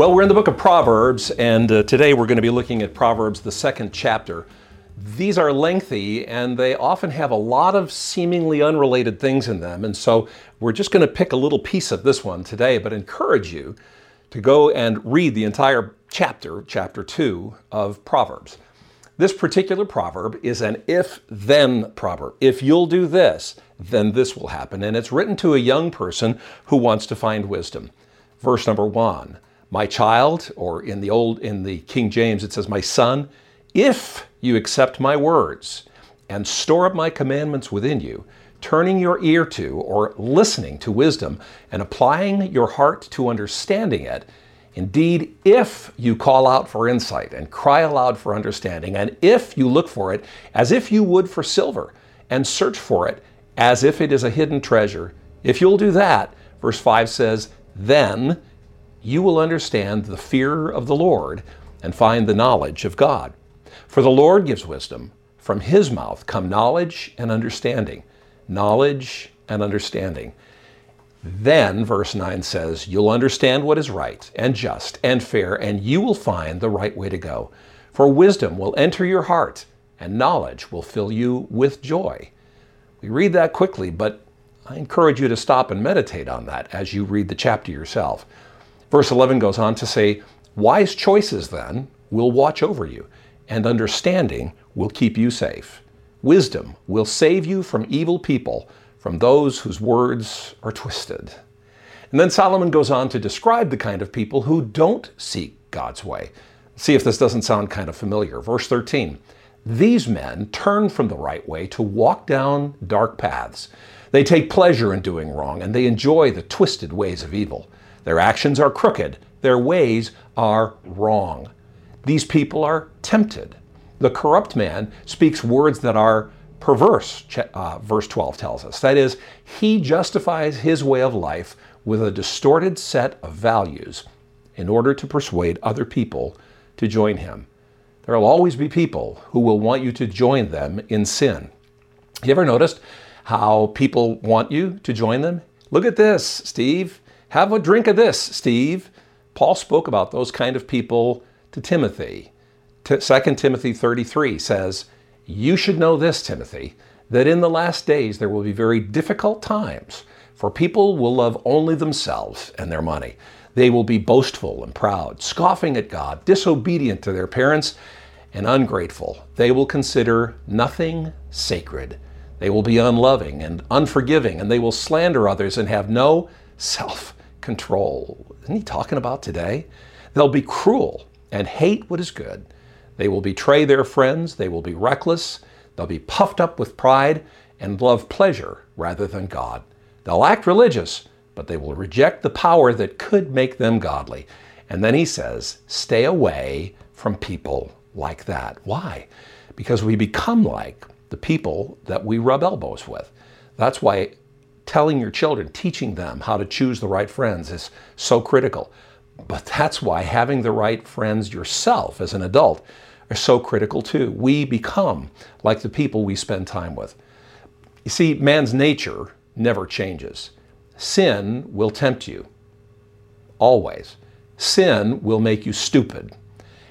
Well, we're in the book of Proverbs, and uh, today we're going to be looking at Proverbs, the second chapter. These are lengthy and they often have a lot of seemingly unrelated things in them, and so we're just going to pick a little piece of this one today, but encourage you to go and read the entire chapter, chapter 2 of Proverbs. This particular proverb is an if then proverb. If you'll do this, then this will happen. And it's written to a young person who wants to find wisdom. Verse number one My child, or in the old, in the King James, it says, My son, if you accept my words and store up my commandments within you, turning your ear to or listening to wisdom and applying your heart to understanding it, Indeed, if you call out for insight and cry aloud for understanding, and if you look for it as if you would for silver and search for it as if it is a hidden treasure, if you'll do that, verse 5 says, then you will understand the fear of the Lord and find the knowledge of God. For the Lord gives wisdom. From his mouth come knowledge and understanding. Knowledge and understanding. Then, verse 9 says, You'll understand what is right and just and fair, and you will find the right way to go. For wisdom will enter your heart, and knowledge will fill you with joy. We read that quickly, but I encourage you to stop and meditate on that as you read the chapter yourself. Verse 11 goes on to say, Wise choices then will watch over you, and understanding will keep you safe. Wisdom will save you from evil people from those whose words are twisted. And then Solomon goes on to describe the kind of people who don't seek God's way. See if this doesn't sound kind of familiar. Verse 13 These men turn from the right way to walk down dark paths. They take pleasure in doing wrong, and they enjoy the twisted ways of evil. Their actions are crooked, their ways are wrong. These people are tempted. The corrupt man speaks words that are perverse, uh, verse 12 tells us. That is, he justifies his way of life with a distorted set of values in order to persuade other people to join him. There will always be people who will want you to join them in sin. You ever noticed how people want you to join them? Look at this, Steve. Have a drink of this, Steve. Paul spoke about those kind of people to Timothy. 2 Timothy 33 says, you should know this, Timothy, that in the last days there will be very difficult times, for people will love only themselves and their money. They will be boastful and proud, scoffing at God, disobedient to their parents, and ungrateful. They will consider nothing sacred. They will be unloving and unforgiving, and they will slander others and have no self control. Isn't he talking about today? They'll be cruel and hate what is good. They will betray their friends, they will be reckless, they'll be puffed up with pride, and love pleasure rather than God. They'll act religious, but they will reject the power that could make them godly. And then he says, stay away from people like that. Why? Because we become like the people that we rub elbows with. That's why telling your children, teaching them how to choose the right friends is so critical. But that's why having the right friends yourself as an adult are so critical too. We become like the people we spend time with. You see, man's nature never changes. Sin will tempt you, always. Sin will make you stupid,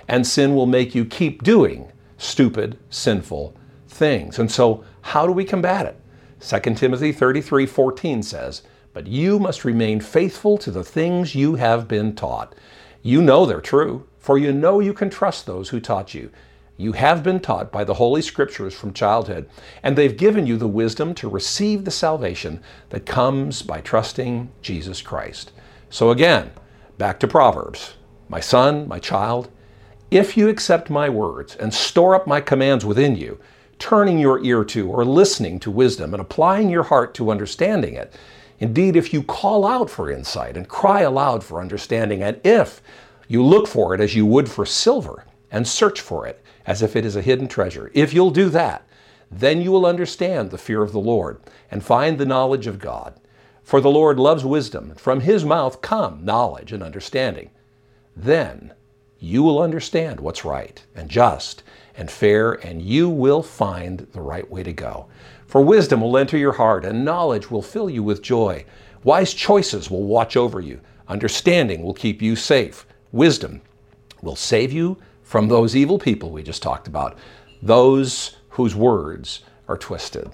and sin will make you keep doing stupid, sinful things. And so, how do we combat it? 2 Timothy 33 14 says, But you must remain faithful to the things you have been taught. You know they're true for you know you can trust those who taught you. You have been taught by the Holy Scriptures from childhood, and they've given you the wisdom to receive the salvation that comes by trusting Jesus Christ. So again, back to Proverbs. My son, my child, if you accept my words and store up my commands within you, turning your ear to or listening to wisdom and applying your heart to understanding it, indeed, if you call out for insight and cry aloud for understanding, and if you look for it as you would for silver and search for it as if it is a hidden treasure. If you'll do that, then you will understand the fear of the Lord and find the knowledge of God. For the Lord loves wisdom. And from his mouth come knowledge and understanding. Then you will understand what's right and just and fair, and you will find the right way to go. For wisdom will enter your heart, and knowledge will fill you with joy. Wise choices will watch over you. Understanding will keep you safe. wisdom will save you from those evil people we just talked about, those whose words are twisted.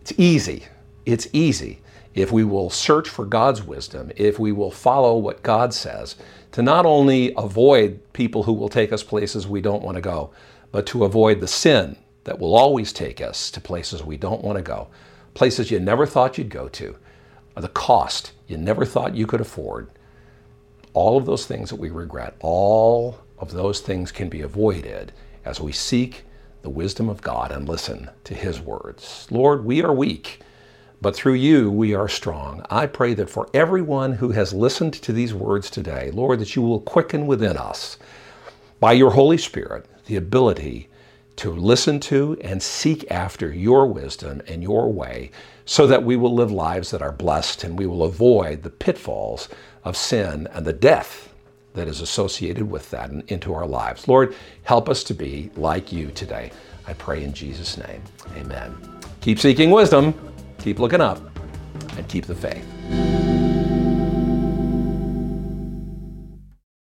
It's easy. It's easy if we will search for God's wisdom, if we will follow what God says, to not only avoid people who will take us places we don't want to go, but to avoid the sin that will always take us to places we don't want to go, places you never thought you'd go to, the cost you never thought you could afford. All of those things that we regret, all of those things can be avoided as we seek the wisdom of God and listen to His words. Lord, we are weak, but through you we are strong. I pray that for everyone who has listened to these words today, Lord, that you will quicken within us by your Holy Spirit the ability to listen to and seek after your wisdom and your way so that we will live lives that are blessed and we will avoid the pitfalls of sin and the death that is associated with that and into our lives. Lord, help us to be like you today. I pray in Jesus' name. Amen. Keep seeking wisdom, keep looking up, and keep the faith.